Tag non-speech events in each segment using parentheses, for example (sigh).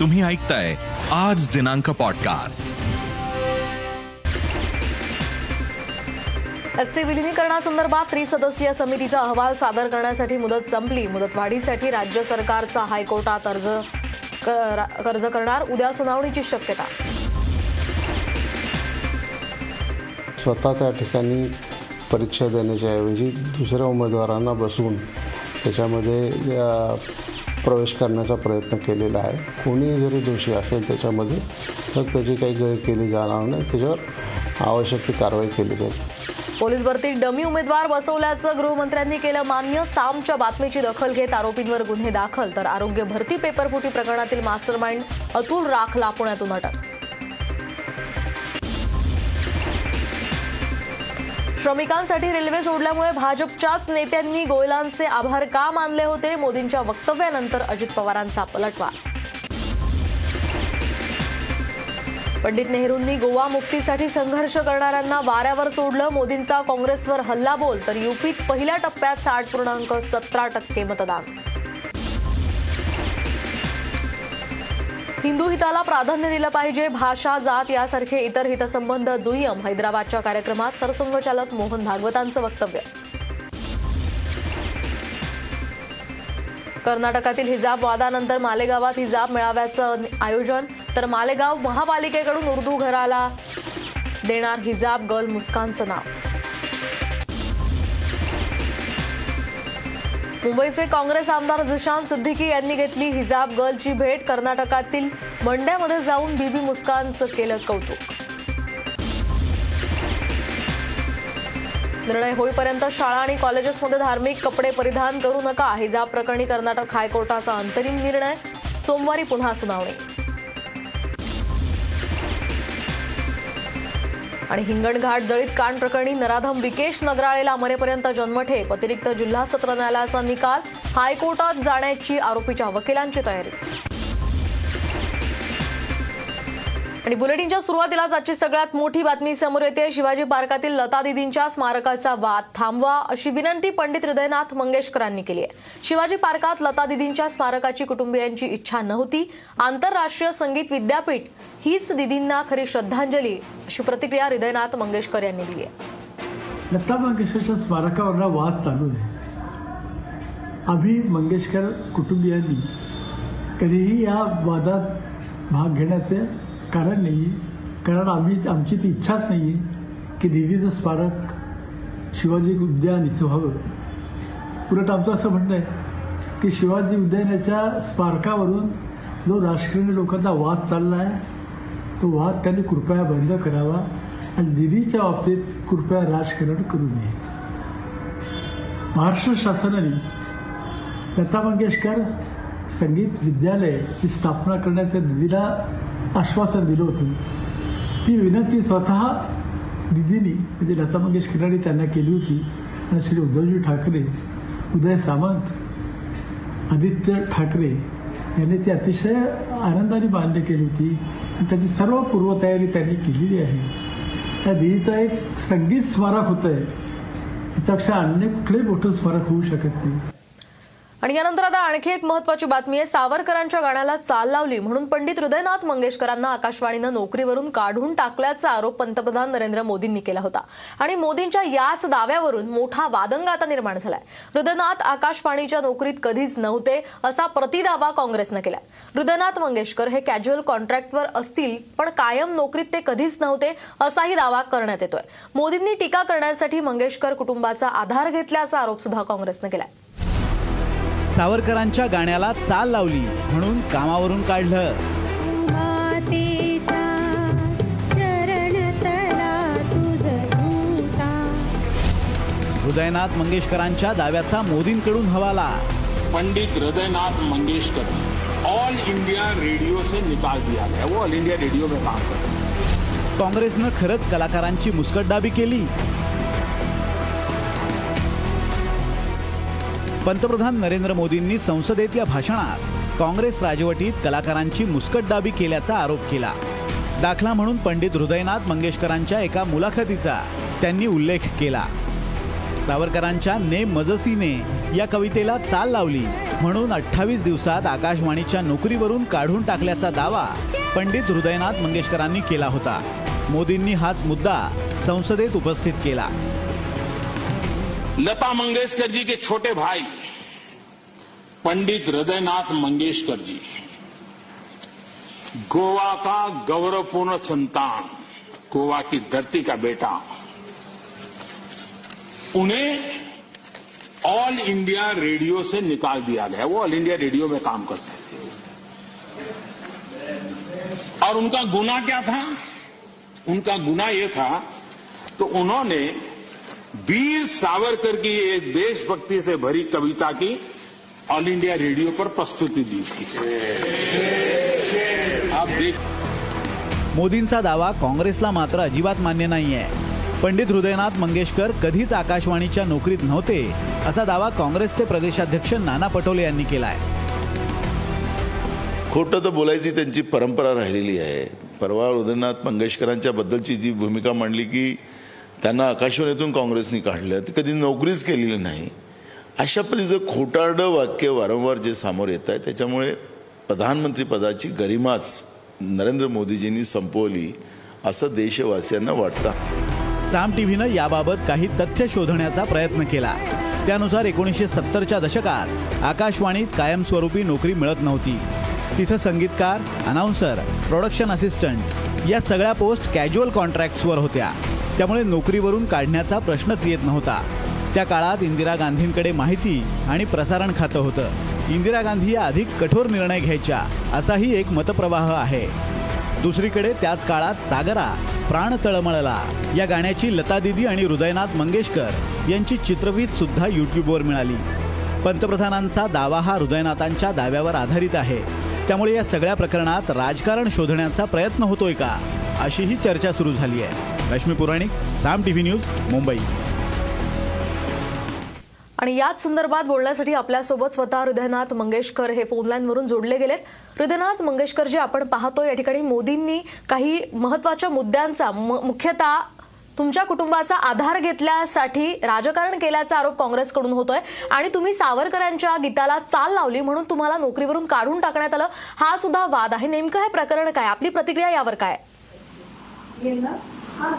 तुम्ही ऐकताय आज दिनांक पॉडकास्ट एसटी विलिनीकरणासंदर्भात त्रिसदस्यीय समितीचा अहवाल सादर करण्यासाठी मुदत संपली. मुदतवाढीसाठी राज्य सरकारचा हायकोर्टात अर्ज अर्ज करणार. उद्या सुनावणीची शक्यता. स्वतः त्या ठिकाणी परीक्षा देण्याच्या ऐवजी दुसऱ्या उमेदवारांना बसवून त्याच्यामध्ये प्रवेश करण्याचा प्रयत्न केलेला आहे. कोणीही जरी दोषी असेल त्याच्यामध्ये तर त्याची काही गैर केली जाणार नाही. त्याच्यावर आवश्यक ती कारवाई केली जाईल. पोलीस भरतीत डमी उमेदवार बसवल्याचं गृहमंत्र्यांनी केलं मान्य. सामच्या बातमीची दखल घेत आरोपींवर गुन्हे दाखल तर आरोग्य भरती पेपरफुटी प्रकरणातील मास्टर माइंड अतुल राखला पुण्यातून अटक. श्रमिकांसाठी रेल्वे सोडल्यामुळे भाजपच्याच नेत्यांनी गोयलांचे आभार का मानले होते? मोदींच्या वक्तव्यानंतर अजित पवारांचा पलटवार. पंडित नेहरूंनी गोवा मुक्तीसाठी संघर्ष करणाऱ्यांना वाऱ्यावर सोडलं. मोदींचा काँग्रेसवर हल्ला बोल तर युपीत पहिल्या टप्प्यात साठ पूर्णांक सतरा टक्के मतदान. हिंदू हिताला प्राधान्य दिलं पाहिजे. भाषा जात यासारखे इतर हितसंबंध दुय्यम. हैदराबादच्या कार्यक्रमात सरसंघचालक मोहन भागवतांचं वक्तव्य. कर्नाटकातील हिजाब वादानंतर मालेगावात हिजाब मेळाव्याचं आयोजन. तर मालेगाव महापालिकेकडून उर्दू घराला देणार हिजाब गर्ल मुस्कानचं नाव. मुंबईचे काँग्रेस आमदार जिशान सिद्दीकी यांनी घेतली हिजाब गर्लची भेट कर्नाटकातील मंड्यामध्ये जाऊन बीबी मुस्कानचं केलं कौतुक. निर्णय होईपर्यंत शाळा आणि कॉलेजेसमध्ये धार्मिक कपडे परिधान करू नका. हिजाब प्रकरणी कर्नाटक हायकोर्टाचा अंतरिम निर्णय. सोमवारी पुन्हा सुनावणी. आणि हिंगणघाट जळीत कांड प्रकरणी नराधम विकेश नगराळेला मरेपर्यंत जन्मठेप अतिरिक्त जिल्हा सत्र न्यायालयाचा निकाल. हायकोर्टात जाण्याची आरोपीच्या वकिलांची तयारी. आणि बुलेटिनच्या सुरुवातीलाच आजची सगळ्यात मोठी बातमी समोर येते. शिवाजी पार्कातील लता दिदींच्या स्मारकाचा वाद थांबवा अशी विनंती पंडित हृदयनाथ मंगेशकरांनी केली आहे. शिवाजी पार्कात लता दिदींच्या स्मारकाची कुटुंबियांची इच्छा नव्हती. आंतरराष्ट्रीय संगीत विद्यापीठ हीच दिदींना खरी श्रद्धांजली अशी प्रतिक्रिया हृदयनाथ मंगेशकर यांनी दिली आहे. लता मंगेशकरच्या स्मारकावर वाद चालू आहे. आम्ही मंगेशकर कुटुंबियांनी कधीही या वादात भाग घेण्याचे कारण नाही कारण आम्ही आमची ती इच्छाच नाही आहे की दिदीचं स्मारक शिवाजी उद्यान इथं व्हावं. उलट आमचं असं म्हणणं आहे की शिवाजी उद्यानाच्या स्मारकावरून जो राजकीय लोकांचा वाद चालला आहे तो वाद त्यांनी कृपया बंद करावा आणि दिदीच्या बाबतीत कृपया राजकारण करू नये. महाराष्ट्र शासनाने लता मंगेशकर संगीत विद्यालयाची स्थापना करण्याच्या दिदीला आश्वासन दिलं होतं. ती विनंती स्वतः दिदीनी म्हणजे लता मंगेशकरांनी त्यांना केली होती. आणि श्री उद्धवजी ठाकरे उदय सामंत आदित्य ठाकरे यांनी ती अतिशय आनंदाने मान्य केली होती. आणि त्याची सर्व पूर्वतयारी त्यांनी केलेली आहे. त्या देवीचा एक संगीत स्मारक होतं आहे त्यापेक्षा अन्य कुठलंही मोठं स्मारक होऊ शकत नाही. आणि यानंतर आता आणखी एक महत्वाची बातमी आहे. सावरकरांच्या गाण्याला चाल लावली म्हणून पंडित हृदयनाथ मंगेशकरांना आकाशवाणीनं नोकरीवरून काढून टाकल्याचा आरोप पंतप्रधान नरेंद्र मोदींनी केला होता. आणि मोदींच्या याच दाव्यावरून मोठा वादंग आता निर्माण झालाय. हृदयनाथ आकाशवाणीच्या नोकरीत कधीच नव्हते असा प्रतिदावा काँग्रेसनं केला हृदयनाथ मंगेशकर हे कॅज्युअल कॉन्ट्रॅक्टवर असतील पण कायम नोकरीत ते कधीच नव्हते असाही दावा करण्यात येतोय. मोदींनी टीका करण्यासाठी मंगेशकर कुटुंबाचा आधार घेतल्याचा आरोप सुद्धा काँग्रेसनं केलाय. सावरकरांच्या गाण्याला चाल लावली म्हणून कामावरून काढलं. हृदयनाथ मंगेशकरांच्या दाव्याचा मोदींकडून हवाला. Pandit Hridaynath Mangeshkar All India Radio से निकाल दिया गया. वो ऑल इंडिया रेडियो में काम करते काँग्रेसनं खरंच कलाकारांची मुस्कटदाबी केली. पंतप्रधान नरेंद्र मोदींनी संसदेतल्या भाषणात काँग्रेस राजवटीत कलाकारांची मुस्कटदाबी केल्याचा आरोप केला. दाखला म्हणून पंडित हृदयनाथ मंगेशकरांच्या एका मुलाखतीचा त्यांनी उल्लेख केला. सावरकरांच्या ने मजसीने या कवितेला चाल लावली म्हणून अठ्ठावीस दिवसात आकाशवाणीच्या नोकरीवरून काढून टाकल्याचा दावा पंडित हृदयनाथ मंगेशकरांनी केला होता. मोदींनी हाच मुद्दा संसदेत उपस्थित केला. लता मंगेशकर जी के छोटे भाई, पंडित हृदयनाथ मंगेशकर जी। गोवा का गौरवपूर्ण संतान, गोवा की धरती का बेटा। उन्हें ऑल इंडिया रेडियो से निकाल दिया गया। वो ऑल इंडिया रेडियो में काम करते थे। और उनका गुना क्या था? उनका गुना ये था तो उन्होंने वीर सावरकर की एक देशभक्ति से भरी कविता की ऑल इंडिया रेडियो पर प्रस्तुति दी थी। आप देख मोदींचा दावा काँग्रेसला मात्र अजिबात मान्य नाहीये. पंडित हृदयनाथ मंगेशकर कधीच आकाशवाणीच्या नोकरीत नव्हते असा दावा काँग्रेसचे प्रदेशाध्यक्ष नाना पटोले यांनी केलाय. खोटं तर बोलायची त्यांची परंपरा राहिलेली आहे. परवा हृदयनाथ मंगेशकरांच्या बद्दलची जी भूमिका मांडली की त्यांना आकाशवाणीतून काँग्रेसने काढलं ते कधी नोकरीच केलेली नाही. अशा पद्धतीचं खोटारडं वाक्य वारंवार जे समोर येत आहे त्याच्यामुळे प्रधानमंत्रीपदाची गरिमाच नरेंद्र मोदीजींनी संपवली असं देशवासियांना वाटतं. साम टीव्हीनं याबाबत काही तथ्य शोधण्याचा प्रयत्न केला. त्यानुसार एकोणीसशे सत्तरच्या दशकात आकाशवाणीत कायमस्वरूपी नोकरी मिळत नव्हती. तिथं संगीतकार अनाऊन्सर प्रोडक्शन असिस्टंट या सगळ्या पोस्ट कॅज्युअल कॉन्ट्रॅक्ट्सवर होत्या. त्यामुळे नोकरीवरून काढण्याचा प्रश्नच येत नव्हता. त्या काळात इंदिरा गांधींकडे माहिती आणि प्रसारण खातं होतं. इंदिरा गांधी या अधिक कठोर निर्णय घ्यायच्या असाही एक मतप्रवाह आहे. दुसरीकडे त्याच काळात सागरा प्राण तळमळला या गाण्याची लता दिदी आणि हृदयनाथ मंगेशकर यांची चित्रवीत सुद्धा युट्यूबवर मिळाली. पंतप्रधानांचा दावा हा हृदयनाथांच्या दाव्यावर आधारित आहे. त्यामुळे या सगळ्या प्रकरणात राजकारण शोधण्याचा प्रयत्न होतोय का? अशीही चर्चा सुरू झाली आहे रश्मी पुराणिक साम टीव्ही न्यूज मुंबई. आणि याच संदर्भात बोलण्यासाठी आपल्यासोबत स्वतः हृदयनाथ मंगेशकर हे फोनलाईनवरून जोडले गेलेत. हृदयनाथ मंगेशकर जे आपण पाहतो या ठिकाणी मोदींनी काही महत्त्वाच्या मुद्द्यांचा मुख्यतः तुमच्या कुटुंबाचा आधार घेतल्यासाठी राजकारण केल्याचा आरोप काँग्रेसकडून होतोय. आणि तुम्ही सावरकरांच्या गीताला चाल लावली म्हणून तुम्हाला नोकरीवरून काढून टाकण्यात आलं. हा सुद्धा वाद आहे. नेमकं हे प्रकरण काय? आपली प्रतिक्रिया यावर काय?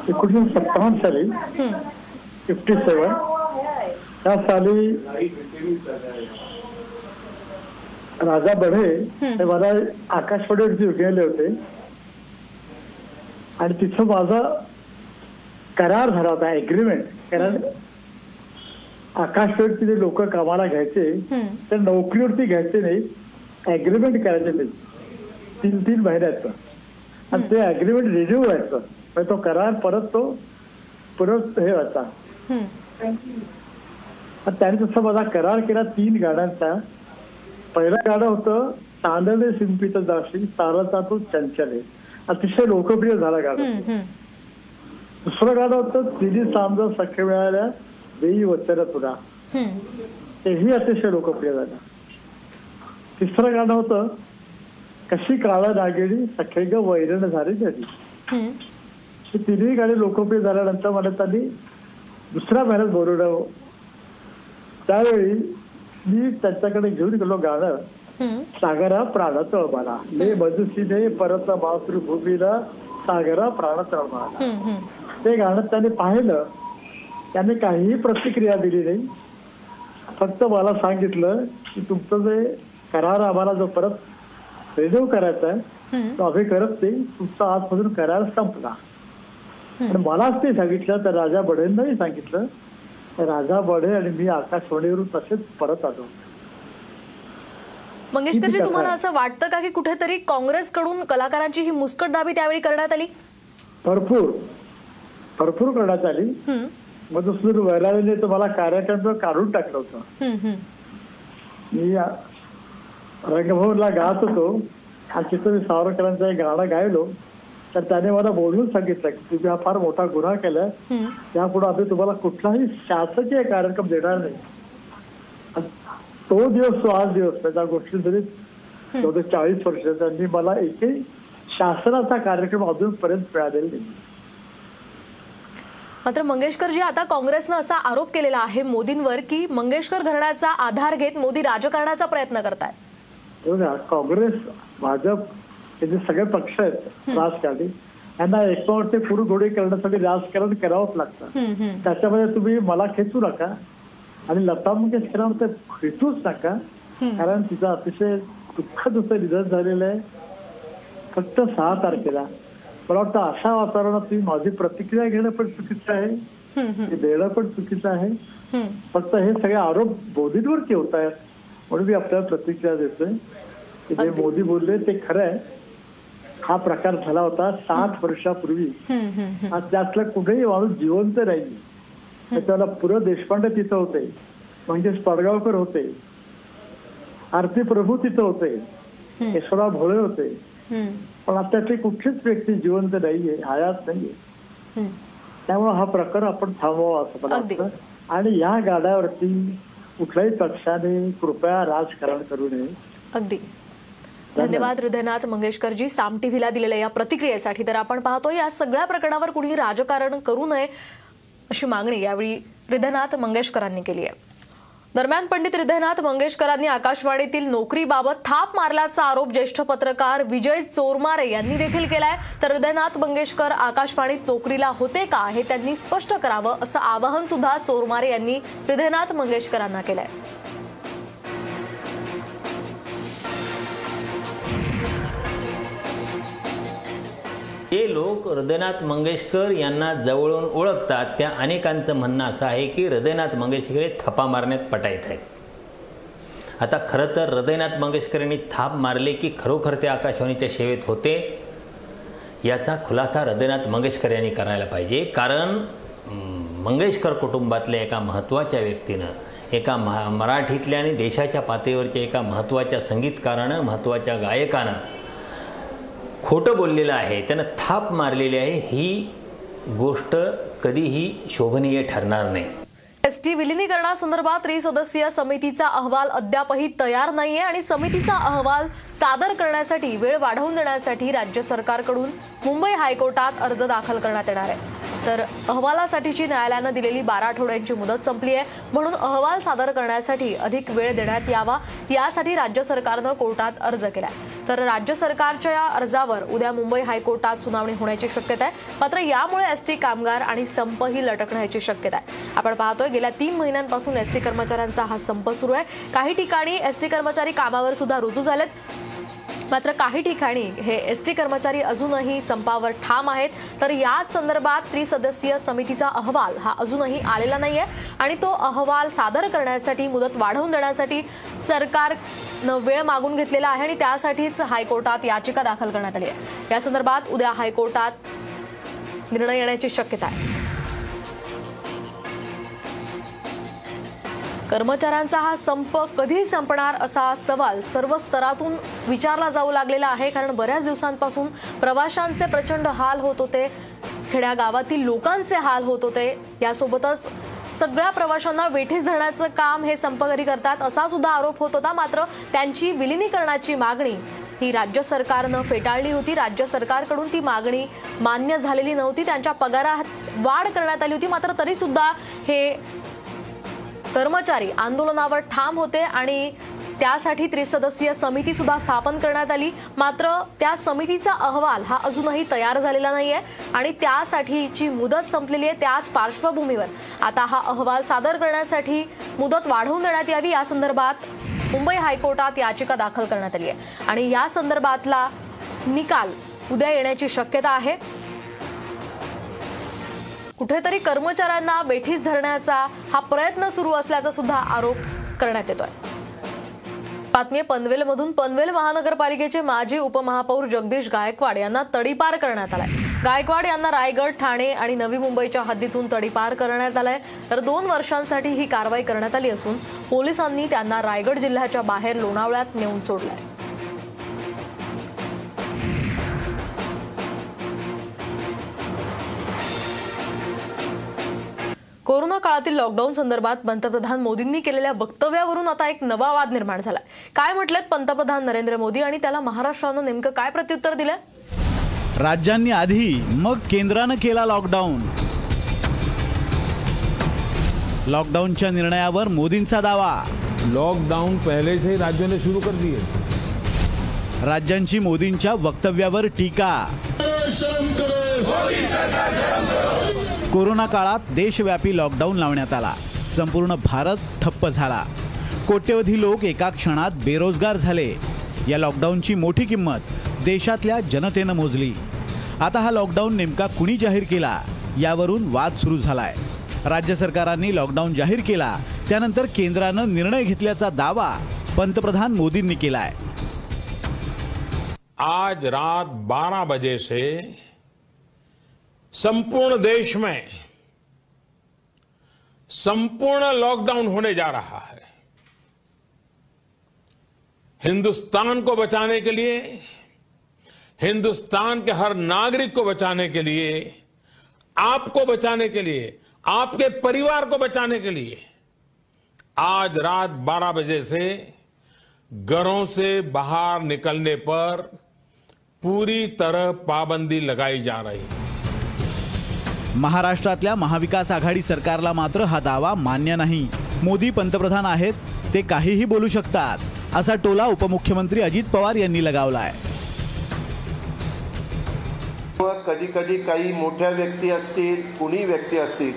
एकोणीसशे सत्तावन्न साली फिफ्टी सेवन त्या साली राजा बढे हे मला आकाशवाणीवरती गेले होते आणि तिथं माझा करार झाला होता एग्रीमेंट कारण आकाशवाणीचे जे लोक कामाला घ्यायचे तर नोकरीवरती घ्यायचे नाही अग्रीमेंट करायचे नाही तीन तीन महिन्याचं. आणि ते अग्रीमेंट रिन्यू व्हायचं. म्हणजे तो करार परत तो परत हे आणि त्याने तसा माझा करार केला तीन गाण्यांचा पहिलं गाणं होतं चांदणे शिंपीत दाशी सारचा तो चंचले अतिशय लोकप्रिय झाला गाणं दुसरं गाणं होतं तिन्ही सामजा सख्य मिळाल्या देई वचन तुला तेही अतिशय लोकप्रिय झालं तिसरं गाणं होतं कशी काळा नागेली सखे ग वैरण झाली ही तिन्ही गाणी लोकप्रिय झाल्यानंतर मला त्यांनी दुसऱ्या महिन्यात बोलवलं. त्यावेळी मी त्यांच्याकडे घेऊन गेलो गाणं. सागरा प्राणात मला. ले मधुसीने परत मातृभूमीला सागरा प्राणात मला. ते गाणं त्याने पाहिलं. त्याने काहीही प्रतिक्रिया दिली नाही. फक्त मला सांगितलं की तुमचं जे करार आम्हाला जो परत रिन्यू करायचा आहे तो आम्ही करत नाही. तुमचा आजपासून करार संपला. आणि मलाच ते सांगितलं तर राजा बढेंनाही सांगितलं. राजा बढे आणि मी आकाशवाणीवरून तसेच परत आलो. मंगेशकरजी तुम्हाला? असं वाटतं का की कुठेतरी काँग्रेसकडून कलाकारांची ही मुस्कटदाबी त्यावेळी करण्यात आली? भरपूर. भरपूर करण्यात आली. मधुसूदन वैराजीने तर मला कार्यक्रम काढून टाकलं होतं. मी रंगभवनला गात होतो. आणि तिथं मी सावरकरांचं एक गाणं गायलो. तर त्याने मला बोलून सांगितलं की तुम्ही हा फार मोठा गुन्हा केलाय. त्यापुढे आम्ही तुम्हाला कुठलाही शासकीय कार्यक्रम देणार नाही. तो दिवस तो आज दिवस त्या गोष्टी जरी चौदा चाळीस वर्ष त्यांनी मला एकही शासनाचा कार्यक्रम अजूनपर्यंत मिळालेला नाही. मात्र मंगेशकरजी आता काँग्रेसनं असा आरोप केलेला आहे मोदींवर की मंगेशकर घराण्याचा आधार घेत मोदी राजकारणाचा प्रयत्न करतायत. काँग्रेस भाजप हे जे सगळे पक्ष आहेत राजकारणी यांना एकावरती पुरुघोडी करण्यासाठी राजकारण करावंच लागतं. त्याच्यामध्ये तुम्ही मला खेचू नका आणि लता मंगेशकरांना ते खेचूच नका कारण तिचं अतिशय दुःखद असं निधन झालेलं आहे. फक्त सहा तारखेला. मला वाटतं अशा वातावरणात तुम्ही माझी प्रतिक्रिया घेणं पण चुकीचं आहे. ते देणं पण चुकीचं आहे. फक्त हे सगळे आरोप मोदींवर ठेवत आहेत म्हणून मी आपल्याला प्रतिक्रिया देतोय. की जे मोदी बोलले ते खरं आहे. हा प्रकार झाला होता सात वर्षापूर्वी. आज त्यातलं कुठेही माणूस जिवंत नाही त्याच्याला पुरं देशपांडे तिथं होते. म्हणजे पडगावकर होते. आरती प्रभू तिथं होते. यशवराव भोळे होते. पण आताची कुठलीच व्यक्ती जिवंत नाहीये हयात नाहीये. त्यामुळे हा प्रकार आपण थांबवावा असं मला. वाटतं. आणि या गाड्यावरती कुठल्याही पक्षाने कृपया राजकारण करू नये. अगदी. धन्यवाद. हृदयनाथ मंगेशकरजी. साम टीव्हीला दिलेल्या या प्रतिक्रियेसाठी तर आपण पाहतो या सगळ्या प्रकरणावर कुणी राजकारण करू नये अशी मागणी यावेळी हृदयनाथ मंगेशकरांनी केली आहे. दरम्यान पंडित हृदयनाथ मंगेशकरांनी आकाशवाणीतील नोकरीबाबत थाप मारल्याचा आरोप ज्येष्ठ पत्रकार विजय चोरमारे यांनी देखील केलाय. तर हृदयनाथ मंगेशकर आकाशवाणीत नोकरीला होते का हे त्यांनी स्पष्ट करावं असं आवाहन सुद्धा चोरमारे यांनी हृदयनाथ मंगेशकरांना केलंय. जे लोक हृदयनाथ मंगेशकर यांना जवळून ओळखतात त्या अनेकांचं म्हणणं असं आहे की हृदयनाथ मंगेशकर हे थपा मारण्यात पटायत आहेत. आता खरं तर हृदयनाथ मंगेशकर यांनी थाप मारले की खरोखर ते आकाशवाणीच्या सेवेत होते? याचा खुलासा हृदयनाथ मंगेशकर यांनी करायला पाहिजे. कारण मंगेशकर कुटुंबातल्या एका महत्त्वाच्या व्यक्तीनं एका महा मराठीतल्या आणि देशाच्या पातळीवरच्या एका महत्त्वाच्या संगीतकारानं महत्त्वाच्या गायकानं खोटं बोललेलं आहे त्यानं थाप मारलेली आहे ही गोष्ट कधीही शोभनीय ठरणार नाही. एसटी विलिनीकरणासंदर्भात त्रिसदस्यीय समितीचा अहवाल अद्यापही तयार नाहीये आणि समितीचा अहवाल सादर करण्यासाठी वेळ वाढवून देण्यासाठी राज्य सरकारकडून मुंबई हायकोर्टात अर्ज दाखल करण्यात येणार आहे. तर अहवालासाठीची न्यायालयानं दिलेली बारा आठवड्यांची मुदत संपली आहे. म्हणून अहवाल सादर करण्यासाठी अधिक वेळ देण्यात यावा यासाठी राज्य सरकारनं कोर्टात अर्ज केलाय. तर राज्य सरकारच्या या अर्जावर उद्या मुंबई हायकोर्टात सुनावणी होण्याची शक्यता आहे. मात्र यामुळे एसटी कामगार आणि संपही लटकण्याची शक्यता आहे. आपण पाहतोय गेल्या तीन महिन्यांपासून एसटी कर्मचाऱ्यांचा हा संप सुरू आहे. काही ठिकाणी एसटी कर्मचारी कामावर सुद्धा रुजू झालेत. मात्र काही ठिकाणी हे एस टी कर्मचारी अजूनही संपावर ठाम आहेत. तर याच संदर्भात त्रिसदस्यीय समितीचा अहवाल हा अजूनही आलेला नाहीये. आणि तो अहवाल सादर करण्यासाठी मुदत वाढवून देण्यासाठी सरकारनं वेळ मागून घेतलेला आहे आणि त्यासाठीच हायकोर्टात याचिका दाखल करण्यात आली आहे. या संदर्भात उद्या हायकोर्टात निर्णय येण्याची शक्यता आहे. कर्मचाऱ्यांचा हा संप कधी संपणार असा सवाल सर्व स्तरातून विचारला जाऊ लागलेला आहे. कारण बऱ्याच दिवसांपासून प्रवाशांचे प्रचंड हाल होत होते. खेड्यागावातील लोकांचे हाल होत होते. यासोबतच सगळ्या प्रवाशांना वेठीस धरण्याचं काम हे संपकरी करतात असा सुद्धा आरोप होत होता. मात्र त्यांची विलिनीकरणाची मागणी ही राज्य सरकारनं फेटाळली होती. राज्य सरकारकडून ती मागणी मान्य झालेली नव्हती. त्यांच्या पगारात वाढ करण्यात आली होती. मात्र तरीसुद्धा हे कर्मचारी आंदोलनावर ठाम होते आणि त्यासाठी त्रिसदस्यीय समिती सुद्धा स्थापन करण्यात आली. मात्र त्या समितीचा अहवाल हा अजूनही तयार झालेला नाहीये आणि त्यासाठीची मुदत संपलेली आहे त्याच पार्श्वभूमीवर. आता हा अहवाल सादर करण्यासाठी मुदत वाढवून देण्यात यावी या संदर्भात मुंबई हायकोर्टात याचिका दाखल करण्यात आली आहे. आणि या संदर्भातला निकाल उद्या येण्याची शक्यता आहे. कुठेतरी कर्मचाऱ्यांना बेठीस धरण्याचा हा प्रयत्न सुरू असल्याचा सुद्धा आरोप करण्यात येतोय. बातमी पनवेलमधून पनवेल महानगरपालिकेचे माजी उपमहापौर जगदीश गायकवाड यांना तडीपार करण्यात आलाय. गायकवाड यांना रायगड ठाणे आणि नवी मुंबईच्या हद्दीतून तडीपार करण्यात आलाय. तर दोन वर्षांसाठी ही कारवाई करण्यात आली असून पोलिसांनी त्यांना रायगड जिल्ह्याच्या बाहेर लोणावळ्यात नेऊन सोडलाय. कोरोना काळातील लॉकडाऊन संदर्भात पंतप्रधान मोदींनी केलेल्या वक्तव्यावरून आता एक नवा वाद निर्माण झालाय. काय म्हटलेत पंतप्रधान नरेंद्र मोदी आणि त्याला महाराष्ट्रानं नेमकं काय प्रत्युत्तर दिलंय? राज्यांनी आधी मग केंद्रानं केला लॉकडाऊन लॉकडाऊनच्या निर्णयावर मोदींचा दावा. लॉकडाउन पहले से ही राज्यों ने शुरू कर दिए राज्यांची मोदींच्या वक्तव्यावर टीका. कोरोना काळात देशव्यापी लॉकडाऊन लावण्यात आला. संपूर्ण भारत ठप्प झाला. कोट्यवधी लोक एका क्षणात बेरोजगार झाले. या लॉकडाऊनची मोठी किंमत देशातल्या जनतेनं मोजली. आता हा लॉकडाऊन नेमका कुणी जाहीर केला? यावरून वाद सुरू झालाय. राज्य सरकारांनी लॉकडाऊन जाहीर केला. त्यानंतर केंद्रानं निर्णय घेतल्याचा दावा पंतप्रधान मोदींनी केलाय. आज रात 12 बजे से संपूर्ण देश में संपूर्ण लॉकडाउन होने जा रहा है। हिंदुस्तान को बचाने के लिए, हिंदुस्तान के हर नागरिक को बचाने के लिए, आपको बचाने के लिए, आपके परिवार को बचाने के लिए, आज रात 12 बजे से घरों से बाहर निकलने पर पूरी तरह पाबंदी लगाई जा रही है। महाराष्ट्रातल्या महाविकास आघाडी सरकारला मात्र हा दावा मान्य नाही. मोदी पंतप्रधान आहेत ते काहीही बोलू शकतात असा टोला उपमुख्यमंत्री अजित पवार यांनी लगावलाय. कधी कधी काही मोठ्या व्यक्ती असतील कुणी व्यक्ती असतील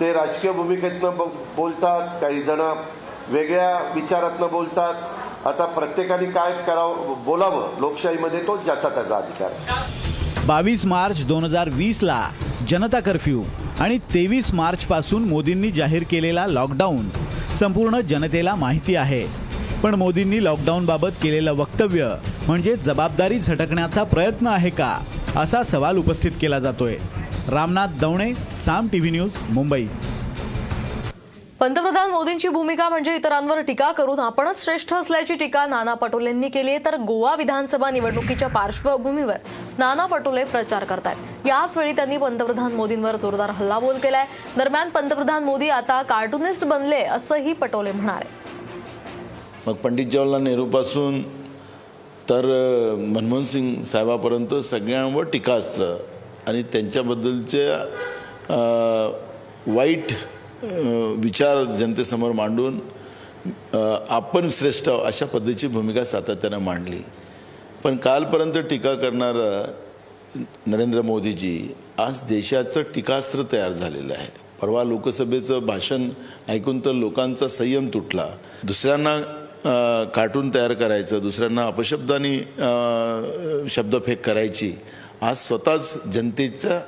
ते राजकीय भूमिकेतनं ब- बोलतात काही जण वेगळ्या विचारातनं बोलतात. आता प्रत्येकाने काय करावं बोलावं लोकशाहीमध्ये तो ज्याचा त्याचा अधिकार आहे. बावीस मार्च दोन हजार वीसला जनता कर्फ्यू आणि तेवीस मार्चपासून मोदींनी जाहीर केलेला लॉकडाऊन. संपूर्ण जनतेला माहिती आहे. पण मोदींनी लॉकडाऊनबाबत केलेलं वक्तव्य म्हणजे जबाबदारी झटकण्याचा प्रयत्न आहे का असा सवाल उपस्थित केला जातोय. Ramnath Davane Saam T V news Mumbai. पंतप्रधान मोदींची भूमिका म्हणजे इतरांवर टीका करून आपणच श्रेष्ठ असल्याची टीका नाना पटोलेंनी केली आहे. तर गोवा विधानसभा निवडणुकीच्या पार्श्वभूमीवर नाना पटोले प्रचार करतायत. याच वेळी त्यांनी पंतप्रधान मोदींवर जोरदार हल्लाबोल केलाय. दरम्यान पंतप्रधान मोदी आता कार्टुनिस्ट बनले असंही पटोले म्हणाले. मग पंडित जवाहरलाल नेहरूपासून तर मनमोहन सिंग साहेबापर्यंत सगळ्यांवर टीकास्त्र आणि त्यांच्याबद्दलच्या वाईट विचार जनतेसमोर मांडून आपण श्रेष्ठ अशा पद्धतीची भूमिका सातत्यानं मांडली. पण कालपर्यंत टीका करणारं नरेंद्र मोदीजी आज देशाचं टीकास्त्र तयार झालेलं आहे. परवा लोकसभेचं भाषण ऐकून तर लोकांचा संयम तुटला. दुसऱ्यांना कार्टून तयार करायचं दुसऱ्यांना अपशब्दानी शब्दफेक करायची. आज स्वतःच जनतेचा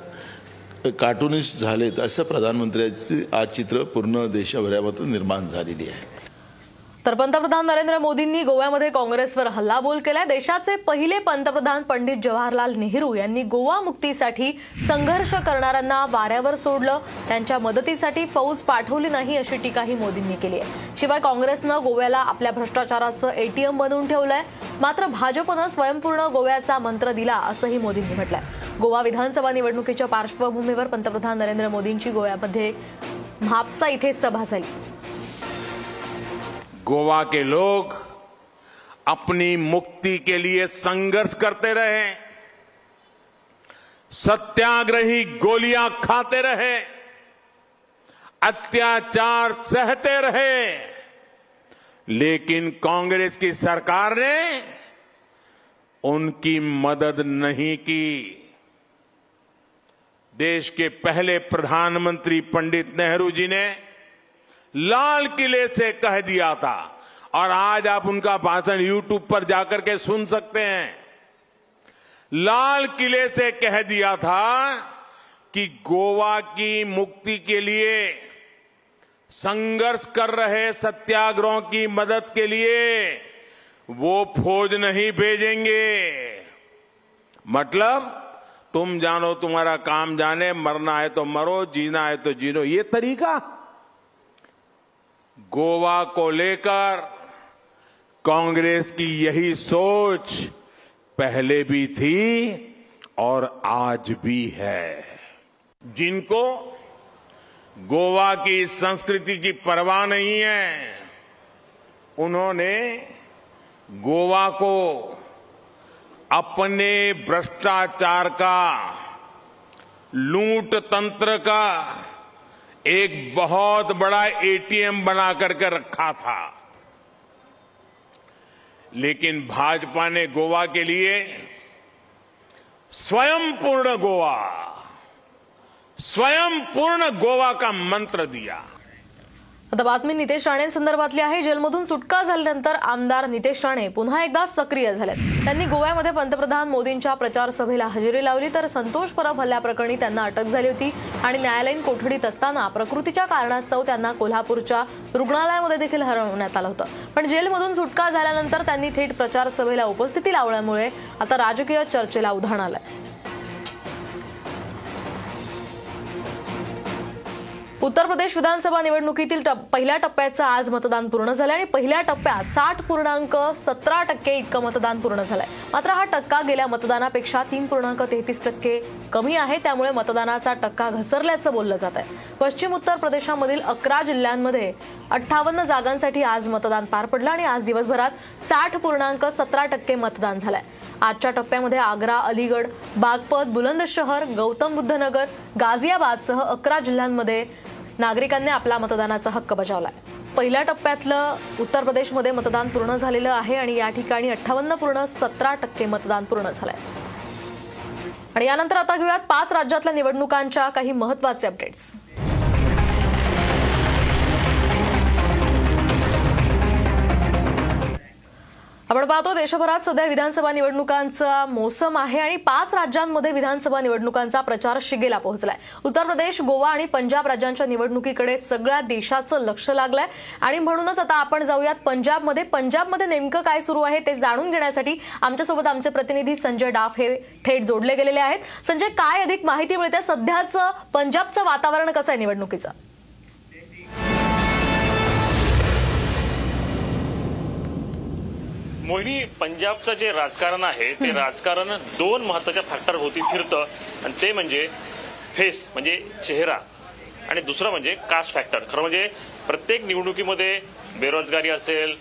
कार्टुनिस्ट झालेत असं प्रधानमंत्र्यांची आज चित्र पूर्ण देशभरामध्ये निर्माण झालेली आहे. तर पंतप्रधान नरेंद्र मोदींनी गोव्यामध्ये काँग्रेसवर हल्लाबोल केलाय. देशाचे पहिले पंतप्रधान पंडित जवाहरलाल नेहरू यांनी गोवा मुक्तीसाठी संघर्ष करणाऱ्यांना वाऱ्यावर सोडलं. त्यांच्या मदतीसाठी फौज पाठवली नाही अशी टीकाही मोदींनी केली आहे. शिवाय काँग्रेसनं गोव्याला आपल्या भ्रष्टाचाराचं एटीएम बनवून ठेवलंय. मात्र भाजपनं स्वयंपूर्ण गोव्याचा मंत्र दिला असंही मोदींनी म्हटलंय. गोवा विधानसभा निवडणुकीच्या पार्श्वभूमीवर पंतप्रधान नरेंद्र मोदींची गोव्यामध्ये म्हापसा इथे सभा झाली. गोवा के लोग अपनी मुक्ति के लिए संघर्ष करते रहे, सत्याग्रही गोलियाँ खाते रहे, अत्याचार सहते रहे। लेकिन कांग्रेस की सरकार ने उनकी मदद नहीं की। देश के पहले प्रधानमंत्री पंडित नेहरू जी ने लाल किले से कह दिया था। और आज आप उनका भाषण यूट्यूब पर जाकर के सुन सकते हैं। लाल किले से कह दिया था कि गोवा की मुक्ति के लिए, संघर्ष कर रहे सत्याग्रहों की मदद के लिए वो फौज नहीं भेजेंगे। मतलब तुम जानो तुम्हारा काम जाने, मरना है तो मरो, जीना है तो जीनो। ये तरीका गोवा को लेकर कांग्रेस की यही सोच पहले भी थी और आज भी है। जिनको गोवा की संस्कृति की परवाह नहीं है, उन्होंने गोवा को अपने भ्रष्टाचार का लूट तंत्र का एक बहुत बड़ा एटीएम बना करके रखा था। लेकिन भाजपा ने गोवा के लिए स्वयं पूर्ण गोवा स्वयं पूर्ण गोवा का मंत्र दिया। आता बातमी नितेश राणेंसंदर्भातली आहे. जेलमधून सुटका झाल्यानंतर आमदार नितेश राणे पुन्हा एकदा सक्रिय झालेत. त्यांनी गोव्यामध्ये पंतप्रधान मोदींच्या प्रचार सभेला हजेरी लावली तर संतोष परब हल्ल्याप्रकरणी त्यांना अटक झाली होती आणि न्यायालयीन कोठडीत असताना प्रकृतीच्या कारणास्तव त्यांना कोल्हापूरच्या रुग्णालयामध्ये देखील हरवण्यात आलं होतं. पण जेलमधून सुटका झाल्यानंतर त्यांनी थेट प्रचार सभेला उपस्थिती लावल्यामुळे आता राजकीय चर्चेला उधाण आलंय. उत्तर प्रदेश विधानसभा निवडणुकीतील पहिल्या टप्प्याचं आज मतदान पूर्ण झालं आणि पहिल्या टप्प्यात साठ पूर्णांक सतरा टक्के इतकं मतदान पूर्ण झालंय. मात्र हा टक्का गेल्या मतदानापेक्षा तीन पूर्णांक तेहतीस टक्के कमी आहे त्यामुळे मतदानाचा टक्का घसरल्याचं बोललं जात आहे. पश्चिम उत्तर प्रदेशामधील अकरा जिल्ह्यांमध्ये अठ्ठावन्न जागांसाठी आज मतदान पार पडलं आणि आज दिवसभरात साठ पूर्णांक सतरा टक्के मतदान झालंय. आजच्या टप्प्यामध्ये आग्रा अलीगड बागपत बुलंदशहर गौतम बुद्ध नगर गाझियाबादसह अकरा जिल्ह्यांमध्ये नागरिकांनी आपला मतदानाचा हक्क बजावलाय. पहिल्या टप्प्यातलं उत्तर प्रदेशमध्ये मतदान पूर्ण झालेलं आहे आणि या ठिकाणी अठ्ठावन्न पूर्ण सतरा टक्के मतदान पूर्ण झालंय. आणि यानंतर आता घेऊयात पाच राज्यातल्या निवडणुकांच्या काही महत्त्वाचे अपडेट्स आपण पाहतो देशभरात सध्या विधानसभा निवडणुकांचा मोसम आहे आणि पाच राज्यांमध्ये विधानसभा निवडणुकांचा प्रचार शिगेला पोहोचलाय. उत्तर प्रदेश गोवा आणि पंजाब राज्यांच्या निवडणुकीकडे सगळ्या देशाचं लक्ष लागलंय. आणि म्हणूनच आता आपण जाऊयात पंजाबमध्ये. पंजाबमध्ये नेमकं काय सुरू आहे ते जाणून घेण्यासाठी आमच्यासोबत आमचे प्रतिनिधी संजय डाफ हे थेट जोडले गेलेले आहेत. संजय काय अधिक माहिती मिळते? सध्याचं पंजाबचं वातावरण कसं आहे निवडणुकीचं? मोहिनी पंजाबचं जे राजकारण आहे ते राजकारण दोन महत्त्वाच्या फॅक्टर होती फिरतं. आणि ते म्हणजे फेस म्हणजे चेहरा. आणि दुसरं म्हणजे कास्ट फॅक्टर खरं म्हणजे प्रत्येक निवडणुकीमध्ये बेरोजगारी असेल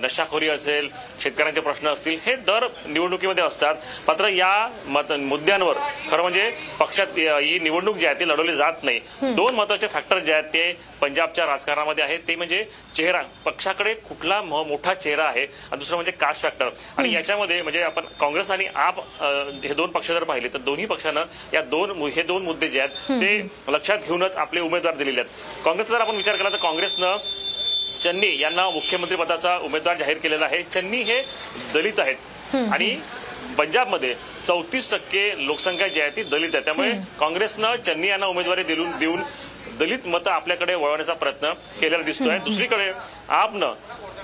नशाखोरी असेल शेतकऱ्यांचे प्रश्न असतील हे दर निवडणुकीमध्ये असतात. मात्र या मत मुद्द्यांवर खरं म्हणजे पक्षात ही निवडणूक जी आहे ती लढवली जात नाही. दोन महत्त्वाचे फॅक्टर जे आहेत ते पंजाबच्या राजकारणामध्ये आहेत ते म्हणजे चेहरा. पक्षाकडे कुठला मोठा चेहरा आहे आणि दुसरं म्हणजे कास्ट फॅक्टर आणि याच्यामध्ये म्हणजे आपण काँग्रेस आणि आप हे दोन पक्ष जर पाहिले तर दोन्ही पक्षानं या दोन हे दोन मुद्दे जे आहेत ते लक्षात घेऊनच आपले उमेदवार दिलेले आहेत. काँग्रेसचा जर आपण विचार केला तर काँग्रेसनं चन्नी यांना मुख्यमंत्री पदाचा उमेदवार जाहीर केलेला आहे. चन्नी हे दलित आहेत. आणि पंजाबमध्ये चौतीस टक्के लोकसंख्या जी आहे ती दलित आहे. त्यामुळे काँग्रेसनं चन्नी यांना उमेदवारी देऊन देऊन दलित मतं आपल्याकडे वळवण्याचा प्रयत्न केलेला दिसतोय. दुसरीकडे आपनं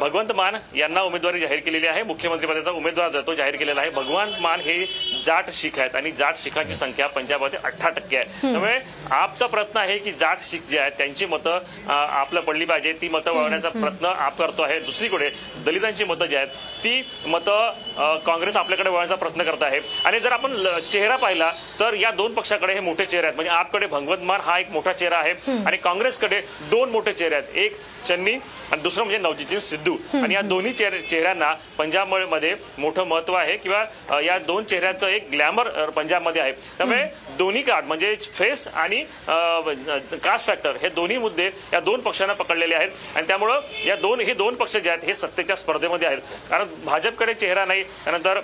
भगवंत मान यांना उमेदवारी जाहीर केलेली आहे. मुख्यमंत्री पदाचा उमेदवार तो जाहीर केलेला आहे भगवंत मान हे जाट शीख आहेत आणि जाट शिखांची संख्या पंजाबमध्ये अठरा टक्के आहे. त्यामुळे आपचा प्रयत्न आहे की जाट शीख जे आहेत त्यांची मतं आपलं पडली पाहिजे. ती मतं वळवण्याचा प्रयत्न आप करतो आहे. दुसरीकडे दलितांची मतं जी आहेत ती मतं काँग्रेस आपल्याकडे वळण्याचा प्रयत्न करत आहे. आणि जर आपण चेहरा पाहिला तर या दोन पक्षाकडे हे मोठे चेहरे आहेत. म्हणजे आपकडे भगवंत मान हा एक मोठा चेहरा आहे आणि काँग्रेसकडे दोन मोठे चेहरे आहेत. एक चन्नी आणि दुसरं म्हणजे नवजित सिद्धू. आणि या दोन्ही चेहऱ्यांना पंजाबमध्ये मोठं महत्त्व आहे किंवा या दोन चेहऱ्याचं एक ग्लॅमर पंजाबमध्ये आहे. त्यामुळे दोन्ही कार्ड म्हणजे फेस आणि कास्ट फॅक्टर हे दोन्ही मुद्दे या दोन पक्षांना पकडलेले आहेत. आणि त्यामुळं या दोन हे दोन पक्ष जे आहेत हे सत्तेच्या स्पर्धेमध्ये आहेत. कारण भाजपकडे चेहरा नाही त्यानंतर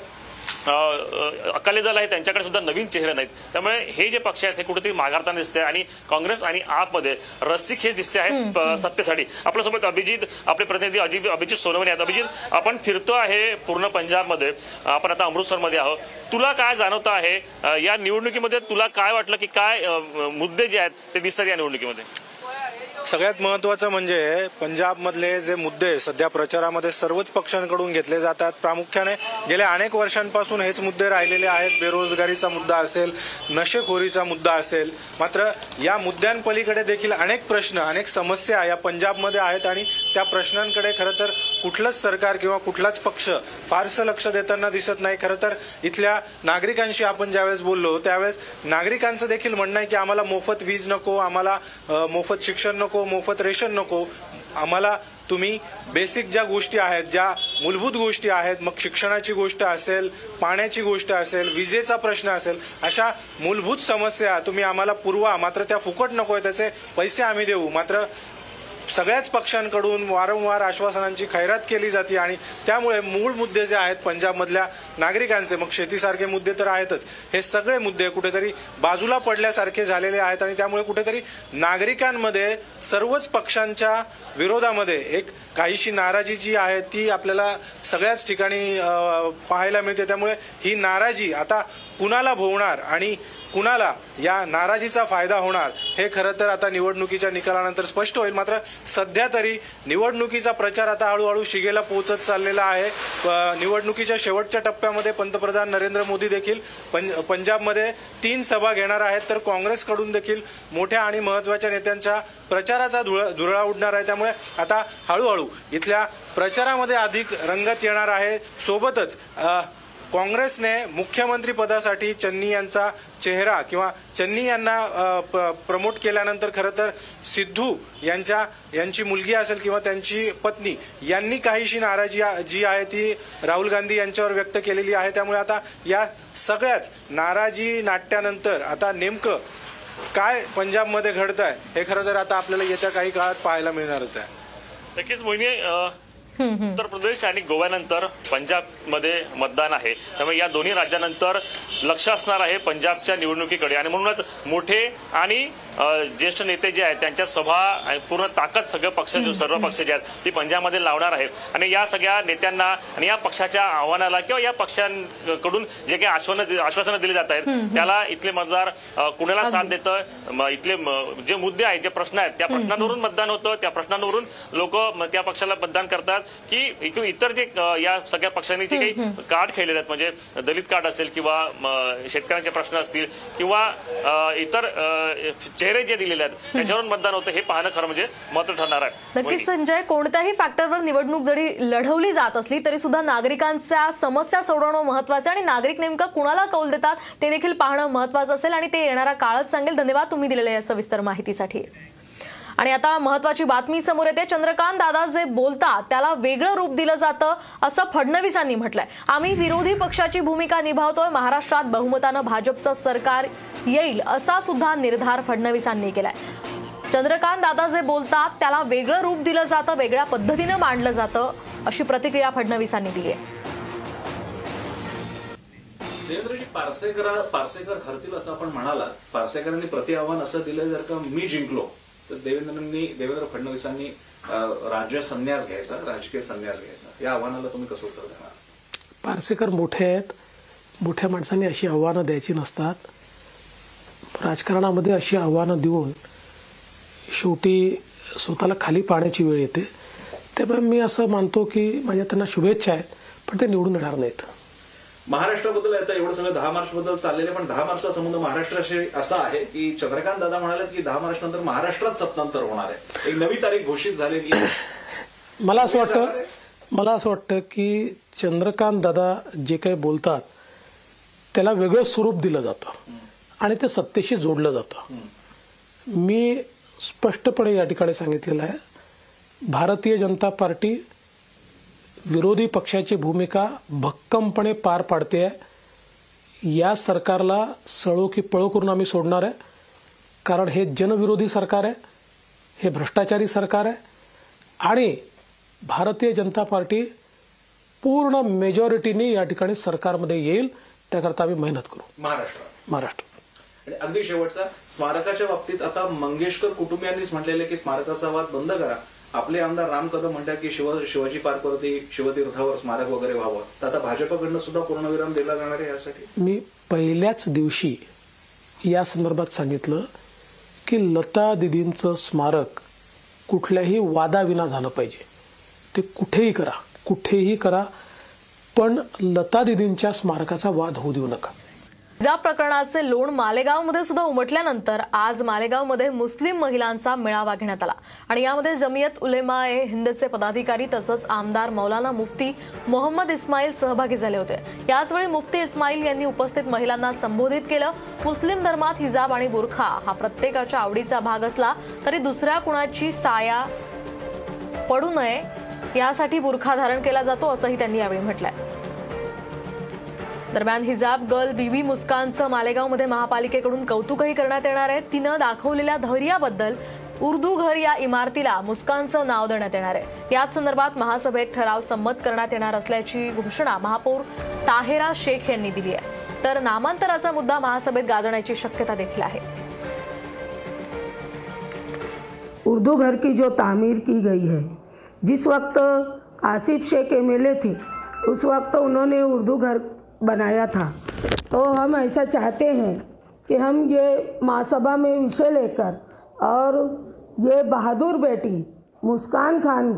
अकाली दल आहे त्यांच्याकडे सुद्धा नवीन चेहरे नाहीत. त्यामुळे हे जे पक्ष आहेत हे कुठेतरी माघारताना दिसते आणि काँग्रेस आणि आपमध्ये रसिक हे दिसते आहे सत्तेसाठी. आपल्यासोबत अभिजित आपले प्रतिनिधी अजित अभिजित सोनवणे आहेत. अभिजित आपण फिरतो आहे पूर्ण पंजाबमध्ये. आपण आता अमृतसरमध्ये आहोत. तुला काय जाणवतं आहे? या निवडणुकीमध्ये तुला काय वाटलं की काय मुद्दे जे आहेत ते दिसतात या निवडणुकीमध्ये? सगळ्यात महत्वाचं म्हणजे पंजाबमधले जे मुद्दे सध्या प्रचारामध्ये सर्वच पक्षांकडून घेतले जातात. प्रामुख्याने गेल्या अनेक वर्षांपासून हेच मुद्दे राहिलेले आहेत. बेरोजगारीचा मुद्दा असेल नशेखोरीचा मुद्दा असेल. मात्र या मुद्द्यांपलीकडे देखील अनेक प्रश्न अनेक समस्या या पंजाबमध्ये आहेत आणि त्या प्रश्नांकडे खरं तर कुठलंच सरकार किंवा कुठलाच पक्ष फारसं लक्ष देताना दिसत नाही. खरं तर इथल्या नागरिकांशी आपण ज्यावेळेस बोललो त्यावेळेस नागरिकांचं देखील म्हणणं आहे की आम्हाला मोफत वीज नको आम्हाला मोफत शिक्षण नको नको मोफत रेशन नको आम्हाला तुम्ही बेसिक ज्या गोष्टी आहेत ज्या मूलभूत गोष्टी आहेत मग शिक्षणाची गोष्ट असेल पाण्याची गोष्ट असेल विजेचा प्रश्न असेल अशा मूलभूत समस्या तुम्ही आम्हाला पुरवा मात्र त्या फुकट नको आहे त्याचे पैसे आम्ही देऊ. मात्र सगळ्याच पक्षांकडून वारंवार आश्वासनांची खैरात केली जाते आणि त्यामुळे मूळ मुद्दे जे आहेत पंजाबमधल्या नागरिकांचे मग शेतीसारखे मुद्दे तर आहेतच. हे सगळे मुद्दे कुठेतरी बाजूला पडल्यासारखे झालेले आहेत आणि त्यामुळे कुठेतरी नागरिकांमध्ये सर्वच पक्षांच्या विरोधामध्ये एक काहीशी नाराजी जी आहे ती आपल्याला सगळ्याच ठिकाणी पाहायला मिळते. त्यामुळे ही नाराजी आता कुणाला भोवणार आणि कुणाला या नाराजीचा फायदा होणार हे खरं तर आता निवडणुकीच्या निकालानंतर स्पष्ट होईल. मात्र सध्या तरी निवडणुकीचा प्रचार आता हळूहळू शिगेला पोहोचत चाललेला आहे. निवडणुकीच्या शेवटच्या टप्प्यामध्ये पंतप्रधान नरेंद्र मोदी देखील पं पंजाबमध्ये तीन सभा घेणार आहेत. तर काँग्रेसकडून देखील मोठ्या आणि महत्त्वाच्या नेत्यांच्या प्रचाराचा धुळ धुरळा उडणार आहे. त्यामुळे आता हळूहळू इथल्या प्रचारामध्ये अधिक रंगत येणार आहे. सोबतच काँग्रेसने मुख्यमंत्रीपदासाठी चन्नी यांचा चेहरा किंवा चन्नी यांना प- प्रमोट केल्यानंतर खरं तर सिद्धू यांच्या यांची मुलगी असेल किंवा त्यांची पत्नी यांनी काहीशी नाराजी जी आहे ती राहुल गांधी यांच्यावर व्यक्त केलेली आहे. त्यामुळे आता या सगळ्याच नाराजी नाट्यानंतर आता नेमकं काय पंजाबमध्ये घडत आहे हे खरं तर आता आपल्याला येत्या काही काळात पाहायला मिळणारच आहे. नक्कीच मोहिनी उत्तर प्रदेश आणि गोव्यानंतर पंजाबमध्ये मतदान आहे. त्यामुळे या दोन्ही राज्यानंतर लक्ष असणार आहे पंजाबच्या निवडणुकीकडे. आणि म्हणूनच मोठे आणि ज्येष्ठ नेते जे आहेत त्यांच्या सभा पूर्ण ताकद सगळं पक्ष सर्व पक्ष जे आहेत ती पंजाबमध्ये लावणार आहेत. आणि या सगळ्या नेत्यांना आणि या पक्षाच्या आव्हानाला किंवा या पक्षांकडून जे काही आश्वासनं आश्वासनं दिली जात आहेत त्याला इथले मतदार कुणाला साथ देतं? इथले जे मुद्दे आहेत जे प्रश्न आहेत त्या प्रश्नांवरून मतदान होतं त्या प्रश्नांवरून लोक त्या पक्षाला मतदान करतात की इतर जे या सगळ्या पक्षांनी जे काही कार्ड खेळलेले आहेत म्हणजे दलित कार्ड असेल किंवा शेतकऱ्यांचे प्रश्न असतील किंवा इतर चेहरे जे दिलेले आहेत. त्याच्यावरून मतदान होतं हे पाहणं खरं म्हणजे महत्त्व ठरणार आहे. नक्कीच संजय कोणत्याही फॅक्टरवर निवडणूक जरी लढवली जात असली तरी सुद्धा नागरिकांच्या समस्या सोडवणं महत्वाचं आहे आणि नागरिक नेमकं कुणाला कौल देतात ते देखील पाहणं महत्वाचं असेल आणि ते येणारा काळच सांगेल. धन्यवाद तुम्ही दिलेल्या या सविस्तर माहितीसाठी. आणि आता महत्वाची बातमी समोर येते. चंद्रकांत दादा जे बोलतात त्याला वेगळं रूप दिलं जातं असं फडणवीसांनी म्हटलंय. आम्ही विरोधी पक्षाची भूमिका निभावतोय महाराष्ट्रात बहुमतानं भाजपचं सरकार येईल असा सुद्धा निर्धार फडणवीसांनी केलाय. चंद्रकांत दादा जे बोलतात त्याला वेगळं रूप दिलं जातं वेगळ्या पद्धतीनं मांडलं जातं अशी प्रतिक्रिया फडणवीसांनी दिली आहे. देवेंद्रजी पारसेकर पारसेकर हरतील असं आपण म्हणाला पारसेकरांनी प्रति आव्हान असं दिलं जर का मी जिंकलो. तर देवेंद्रांनी देवेंद्र फडणवीसांनी राज्य संन्यास घ्यायचा राजकीय संन्यास घ्यायचा. या आव्हानाला तुम्ही कसं उत्तर देणार? पारसेकर मोठे आहेत. मोठ्या माणसांनी अशी आव्हानं द्यायची नसतात. राजकारणामध्ये अशी आव्हानं देऊन शेवटी स्वतःला खाली पाण्याची वेळ येते. त्यामुळे मी असं मानतो की माझ्या त्यांना शुभेच्छा आहेत पण ते निवडून येणार नाहीत. महाराष्ट्राबद्दल आता एवढं सगळं दहा मार्च बद्दल चाललेले पण दहा मार्चचा संबंध महाराष्ट्राशी असा आहे की चंद्रकांत दादा म्हणाले की दहा मार्च नंतर महाराष्ट्रात सत्तांतर होणार आहे. एक नवी तारीख घोषित झालेली आहे. (coughs) मला असं वाटतं मला असं वाटतं की चंद्रकांत दादा जे काही बोलतात त्याला वेगळं स्वरूप दिलं जातं आणि ते सत्तेशी जोडलं जातं. मी स्पष्टपणे या ठिकाणी सांगितलेलं आहे भारतीय जनता पार्टी विरोधी पक्षाची भूमिका भक्कमपणे पार पाडते आहे. या सरकारला सळो की पळो करून आम्ही सोडणार आहे. कारण हे जनविरोधी सरकार आहे. हे भ्रष्टाचारी सरकार आहे. आणि भारतीय जनता पार्टी पूर्ण मेजॉरिटीने या ठिकाणी सरकारमध्ये येईल. त्याकरता आम्ही मेहनत करू. महाराष्ट्रात महाराष्ट्र. आणि अगदी शेवटचा स्मारकाच्या बाबतीत आता मंगेशकर कुटुंबियांनीच म्हटलेलं की स्मारकाचा वाद बंद करा. आपले आमदार राम कदम म्हणतात की शिव शिवाजी पार्कवरती शिवतीर्थावर स्मारक वगैरे व्हावं. तर आता भाजपकडनं सुद्धा पूर्णविराम दिला जाणार आहे यासाठी? मी पहिल्याच दिवशी या संदर्भात सांगितलं की लता दिदींचं स्मारक कुठल्याही वादाविना झालं पाहिजे. ते कुठेही करा कुठेही करा पण लता दिदींच्या स्मारकाचा वाद होऊ देऊ नका. या प्रकरणाचे लोण मालेगावमध्ये सुद्धा उमटल्यानंतर आज मालेगावमध्ये मुस्लिम महिलांचा मेळावा घेण्यात आला. आणि यामध्ये जमियत उलेमा ए हिंदचे पदाधिकारी तसंच आमदार मौलाना मुफ्ती मोहम्मद इस्माईल सहभागी झाले होते. याचवेळी मुफ्ती इस्माईल यांनी उपस्थित महिलांना संबोधित केलं. मुस्लिम धर्मात हिजाब आणि बुरखा हा प्रत्येकाच्या आवडीचा भाग असला तरी दुसऱ्या कुणाची साया पडू नये यासाठी बुरखा धारण केला जातो असंही त्यांनी यावेळी म्हटलंय. दरम्यान हिजाब गर्ल बीबी मुस्कानचं मालेगावमध्ये महापालिकेकडून कौतुकही करण्यात येणार आहे. तिनं दाखवलेल्या धैर्याबद्दल उर्दू घर या इमारतीला मुस्कानचं नाव देण्यात येणार आहे. याच संदर्भात महासभेत ठराव संमत करण्यात येणार असल्याची घोषणा महापौर ताहेरा शेख यांनी दिली आहे. तर नामांतराचा मुद्दा महासभेत गाजण्याची शक्यता देखील आहे. उर्दू घर की जो तामीर की गई है. जिस वक्त आसिफ शेख एमएलए थे उस वक्त उन्होंने उर्दू घर बनाया था। तो हम ऐसा चाहते हैं कि हम ये महासभा में विषय लेकर और ये बहादुर बेटी मुस्कान खान,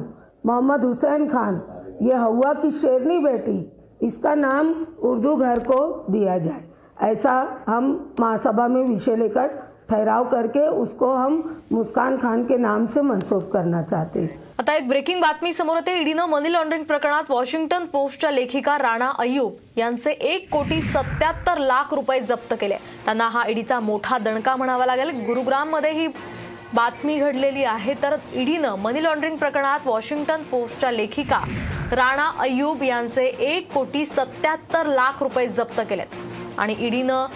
मोहम्मद हुसैन खान, ये हवा की शेरनी बेटी, इसका नाम उर्दू घर को दिया जाए। ऐसा हम महासभा में विषय लेकर ठहराव करके उसको हम मुस्कान खान के नाम से मनसूब करना चाहते हैं। आता एक ब्रेकिंग बातमी समोर येते. ईडीनं मनी लॉन्ड्रिंग प्रकरणात वॉशिंग्टन पोस्टच्या लेखिका राणा अय्यूब यांचे एक कोटी सत्याहत्तर लाख रुपये जप्त केले. त्यांना हा ईडीचा मोठा दणका म्हणावा लागेल. गुरुग्राममध्ये ही बातमी घडलेली आहे. तर ईडीनं मनी लॉन्ड्रिंग प्रकरणात वॉशिंग्टन पोस्टच्या लेखिका राणा अय्यूब यांचे एक कोटी सत्याहत्तर लाख रुपये जप्त केलेत. आणि ईडीनं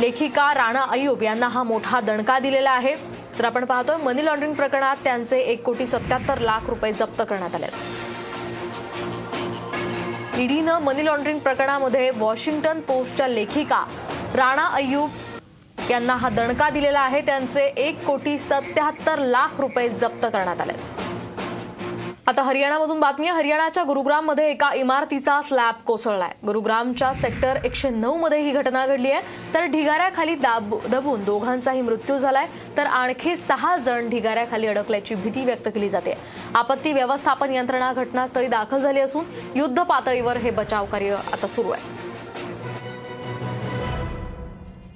लेखिका राणा अय्यूब यांना हा मोठा दणका दिलेला आहे. तर आपण पाहतोय मनी लॉन्ड्रिंग प्रकरणात त्यांचे एक कोटी सत्याहत्तर लाख रुपये जप्त करण्यात आले ईडीनं मनी लॉन्ड्रिंग प्रकरणामध्ये वॉशिंग्टन पोस्टच्या लेखिका राणा अय्यूब यांना हा दणका दिलेला आहे. त्यांचे एक कोटी सत्याहत्तर लाख रुपये जप्त करण्यात आले आता हरियाणामधून बातमी आहे. हरियाणाच्या गुरुग्राममध्ये एका इमारतीचा स्लॅब कोसळलाय. गुरुग्रामच्या सेक्टर एकशे नऊ मध्ये ही घटना घडली आहे. तर ढिगाऱ्याखाली दाब दबून दोघांचाही मृत्यू झालाय. तर आणखी सहा जण ढिगाऱ्याखाली अडकल्याची भीती व्यक्त केली जाते. आपत्ती व्यवस्थापन यंत्रणा घटनास्थळी दाखल झाली असून युद्ध पातळीवर हे बचाव कार्य आता सुरू आहे.